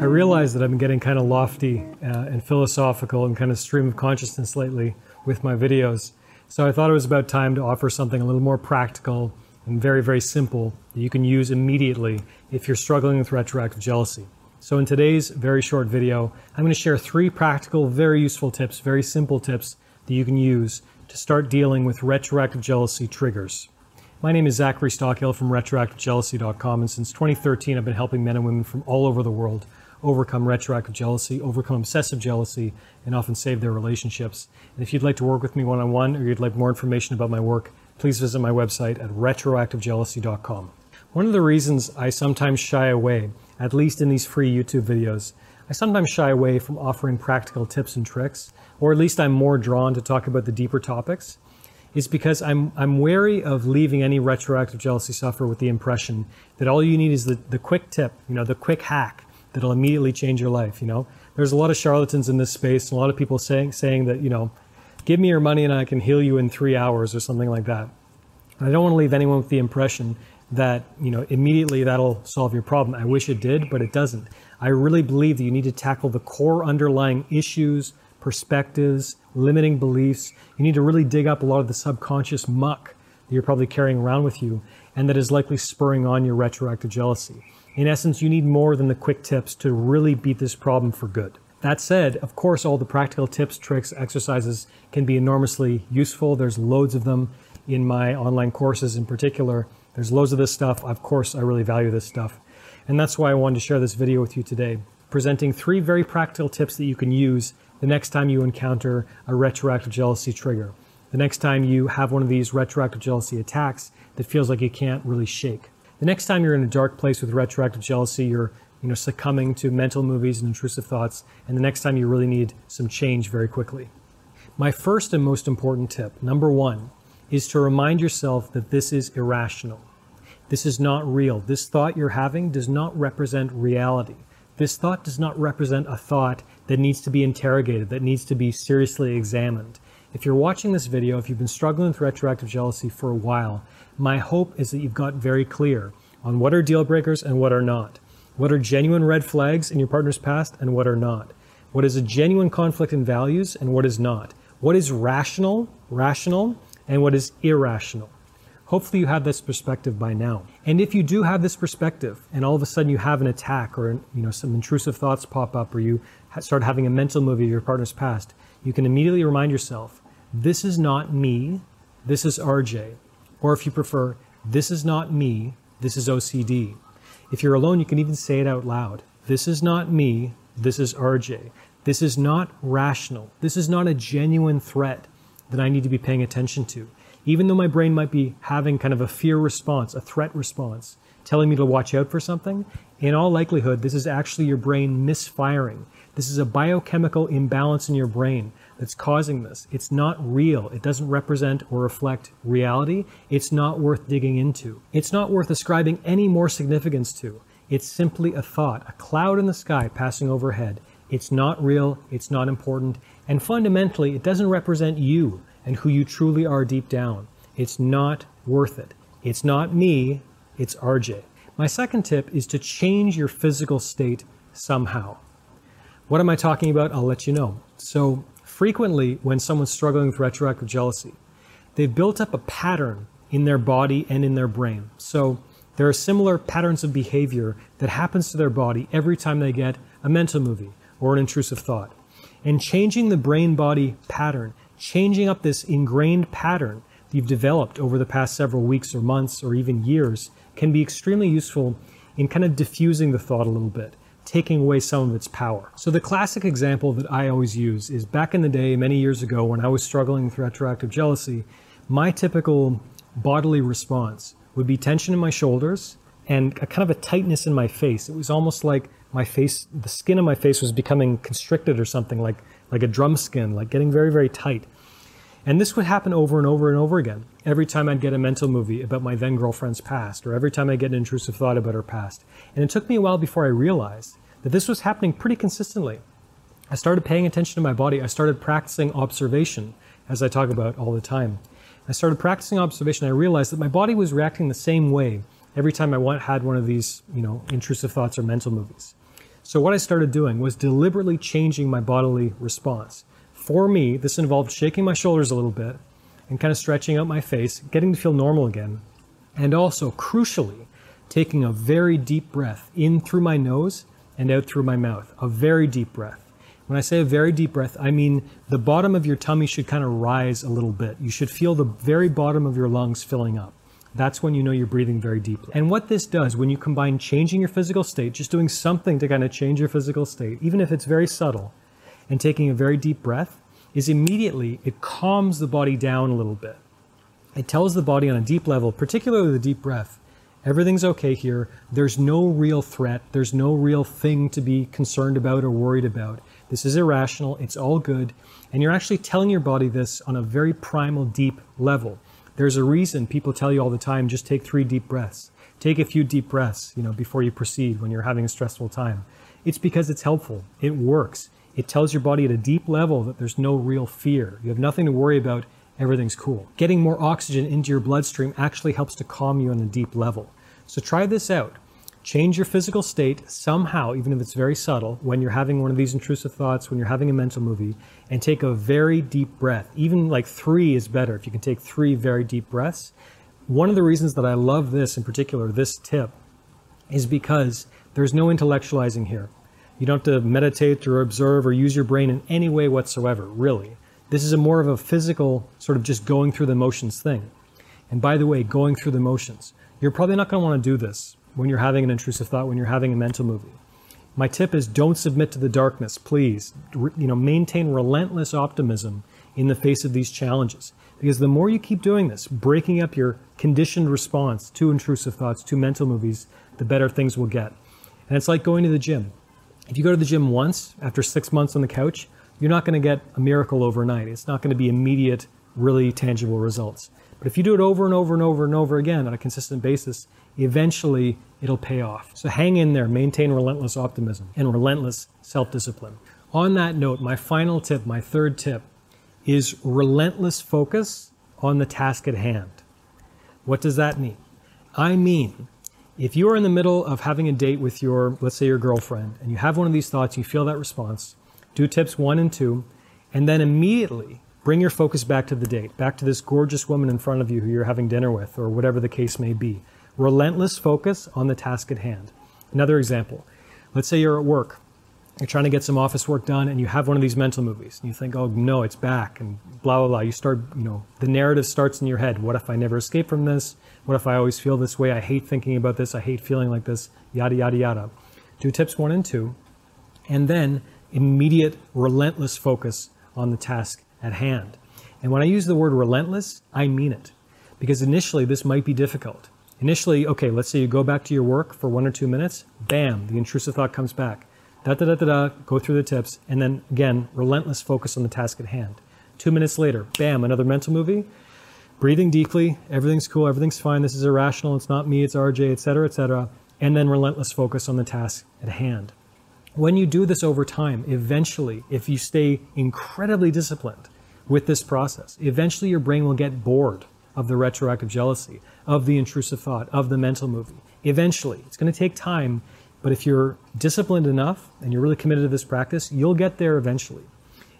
I realize that I've been getting kind of lofty uh, and philosophical and kind of stream of consciousness lately with my videos. So I thought it was about time to offer something a little more practical and very, very simple that you can use immediately if you're struggling with retroactive jealousy. So in today's very short video, I'm going to share three practical, very useful tips, very simple tips that you can use to start dealing with retroactive jealousy triggers. My name is Zachary Stockill from retroactivejealousy.com, and since 2013, I've been helping men and women from all over the world overcome retroactive jealousy, overcome obsessive jealousy, and often save their relationships. And if you'd like to work with me one on one or you'd like more information about my work, please visit my website at retroactivejealousy.com. One of the reasons I sometimes shy away, at least in these free YouTube videos, I sometimes shy away from offering practical tips and tricks, or at least I'm more drawn to talk about the deeper topics, is because I'm, I'm wary of leaving any retroactive jealousy sufferer with the impression that all you need is the, the quick tip, you know, the quick hack that'll immediately change your life. You know, there's a lot of charlatans in this space, and a lot of people saying saying that you know, give me your money and I can heal you in three hours or something like that. And I don't want to leave anyone with the impression that you know immediately that'll solve your problem. I wish it did, but it doesn't. I really believe that you need to tackle the core underlying issues, perspectives, limiting beliefs. You need to really dig up a lot of the subconscious muck that you're probably carrying around with you and that is likely spurring on your retroactive jealousy. In essence, you need more than the quick tips to really beat this problem for good. That said, of course, all the practical tips, tricks, exercises can be enormously useful. There's loads of them in my online courses in particular. There's loads of this stuff. Of course, I really value this stuff. And that's why I wanted to share this video with you today, presenting three very practical tips that you can use the next time you encounter a retroactive jealousy trigger. The next time you have one of these retroactive jealousy attacks that feels like you can't really shake. The next time you're in a dark place with retroactive jealousy, you're you know, succumbing to mental movies and intrusive thoughts, and the next time you really need some change very quickly. My first and most important tip, number one, is to remind yourself that this is irrational. This is not real. This thought you're having does not represent reality. This thought does not represent a thought that needs to be interrogated, that needs to be seriously examined. If you're watching this video, if you've been struggling with retroactive jealousy for a while, my hope is that you've got very clear on what are deal breakers and what are not. What are genuine red flags in your partner's past and what are not. What is a genuine conflict in values and what is not. What is rational, rational, and what is irrational. Hopefully you have this perspective by now. And if you do have this perspective and all of a sudden you have an attack or you know some intrusive thoughts pop up or you start having a mental movie of your partner's past, you can immediately remind yourself, this is not me, this is RJ. Or if you prefer, this is not me, this is OCD. If you're alone, you can even say it out loud. This is not me, this is RJ. This is not rational. This is not a genuine threat that I need to be paying attention to. Even though my brain might be having kind of a fear response, a threat response, telling me to watch out for something, in all likelihood, this is actually your brain misfiring. This is a biochemical imbalance in your brain that's causing this. It's not real. It doesn't represent or reflect reality. It's not worth digging into. It's not worth ascribing any more significance to. It's simply a thought, a cloud in the sky passing overhead. It's not real. It's not important. And fundamentally, it doesn't represent you and who you truly are deep down. It's not worth it. It's not me. It's RJ. My second tip is to change your physical state somehow. What am I talking about? I'll let you know. So, frequently, when someone's struggling with retroactive jealousy, they've built up a pattern in their body and in their brain. So, there are similar patterns of behavior that happens to their body every time they get a mental movie or an intrusive thought. And changing the brain body pattern, changing up this ingrained pattern that you've developed over the past several weeks or months or even years can be extremely useful in kind of diffusing the thought a little bit taking away some of its power. So the classic example that I always use is back in the day, many years ago, when I was struggling with retroactive jealousy, my typical bodily response would be tension in my shoulders and a kind of a tightness in my face. It was almost like my face, the skin of my face was becoming constricted or something, like, like a drum skin, like getting very, very tight. And this would happen over and over and over again. Every time I'd get a mental movie about my then girlfriend's past, or every time I'd get an intrusive thought about her past. And it took me a while before I realized that this was happening pretty consistently. I started paying attention to my body. I started practicing observation, as I talk about all the time. I started practicing observation. I realized that my body was reacting the same way every time I had one of these, you know, intrusive thoughts or mental movies. So what I started doing was deliberately changing my bodily response. For me, this involved shaking my shoulders a little bit and kind of stretching out my face, getting to feel normal again, and also, crucially, taking a very deep breath in through my nose and out through my mouth. A very deep breath. When I say a very deep breath, I mean the bottom of your tummy should kind of rise a little bit. You should feel the very bottom of your lungs filling up. That's when you know you're breathing very deeply. And what this does, when you combine changing your physical state, just doing something to kind of change your physical state, even if it's very subtle, and taking a very deep breath, is immediately it calms the body down a little bit. It tells the body on a deep level, particularly the deep breath, everything's okay here. There's no real threat. There's no real thing to be concerned about or worried about. This is irrational. It's all good. And you're actually telling your body this on a very primal, deep level. There's a reason people tell you all the time just take three deep breaths. Take a few deep breaths, you know, before you proceed when you're having a stressful time. It's because it's helpful. It works. It tells your body at a deep level that there's no real fear. You have nothing to worry about. Everything's cool. Getting more oxygen into your bloodstream actually helps to calm you on a deep level. So try this out. Change your physical state somehow, even if it's very subtle, when you're having one of these intrusive thoughts, when you're having a mental movie, and take a very deep breath. Even like three is better if you can take three very deep breaths. One of the reasons that I love this in particular, this tip, is because there's no intellectualizing here. You don't have to meditate or observe or use your brain in any way whatsoever, really. This is a more of a physical, sort of just going through the motions thing. And by the way, going through the motions. You're probably not going to want to do this when you're having an intrusive thought, when you're having a mental movie. My tip is don't submit to the darkness, please. You know, maintain relentless optimism in the face of these challenges. Because the more you keep doing this, breaking up your conditioned response to intrusive thoughts, to mental movies, the better things will get. And it's like going to the gym. If you go to the gym once after six months on the couch, you're not going to get a miracle overnight. It's not going to be immediate, really tangible results. But if you do it over and over and over and over again on a consistent basis, eventually it'll pay off. So hang in there, maintain relentless optimism and relentless self discipline. On that note, my final tip, my third tip, is relentless focus on the task at hand. What does that mean? I mean, if you are in the middle of having a date with your, let's say, your girlfriend, and you have one of these thoughts, you feel that response, do tips one and two, and then immediately Bring your focus back to the date, back to this gorgeous woman in front of you who you're having dinner with, or whatever the case may be. Relentless focus on the task at hand. Another example let's say you're at work, you're trying to get some office work done, and you have one of these mental movies, and you think, oh no, it's back, and blah, blah, blah. You start, you know, the narrative starts in your head. What if I never escape from this? What if I always feel this way? I hate thinking about this. I hate feeling like this, yada, yada, yada. Do tips one and two, and then immediate, relentless focus on the task at hand. And when I use the word relentless, I mean it. Because initially, this might be difficult. Initially, okay, let's say you go back to your work for one or two minutes, bam, the intrusive thought comes back. Da da da da da, go through the tips, and then again, relentless focus on the task at hand. Two minutes later, bam, another mental movie. Breathing deeply, everything's cool, everything's fine, this is irrational, it's not me, it's RJ, etc., etc., and then relentless focus on the task at hand. When you do this over time, eventually, if you stay incredibly disciplined with this process, eventually your brain will get bored of the retroactive jealousy, of the intrusive thought, of the mental movie. Eventually, it's going to take time, but if you're disciplined enough and you're really committed to this practice, you'll get there eventually.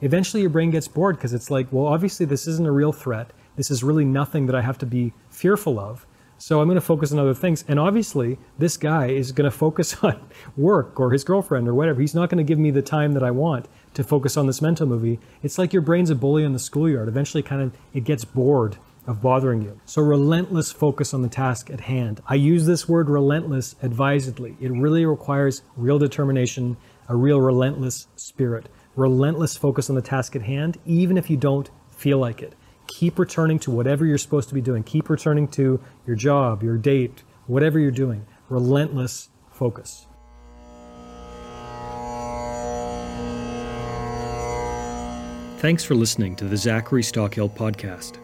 Eventually, your brain gets bored because it's like, well, obviously, this isn't a real threat. This is really nothing that I have to be fearful of. So I'm going to focus on other things. And obviously, this guy is going to focus on work or his girlfriend or whatever. He's not going to give me the time that I want to focus on this mental movie. It's like your brain's a bully in the schoolyard. Eventually, kind of, it gets bored of bothering you. So relentless focus on the task at hand. I use this word relentless advisedly. It really requires real determination, a real relentless spirit. Relentless focus on the task at hand, even if you don't feel like it keep returning to whatever you're supposed to be doing. Keep returning to your job, your date, whatever you're doing. Relentless focus. Thanks for listening to the Zachary Stockill podcast.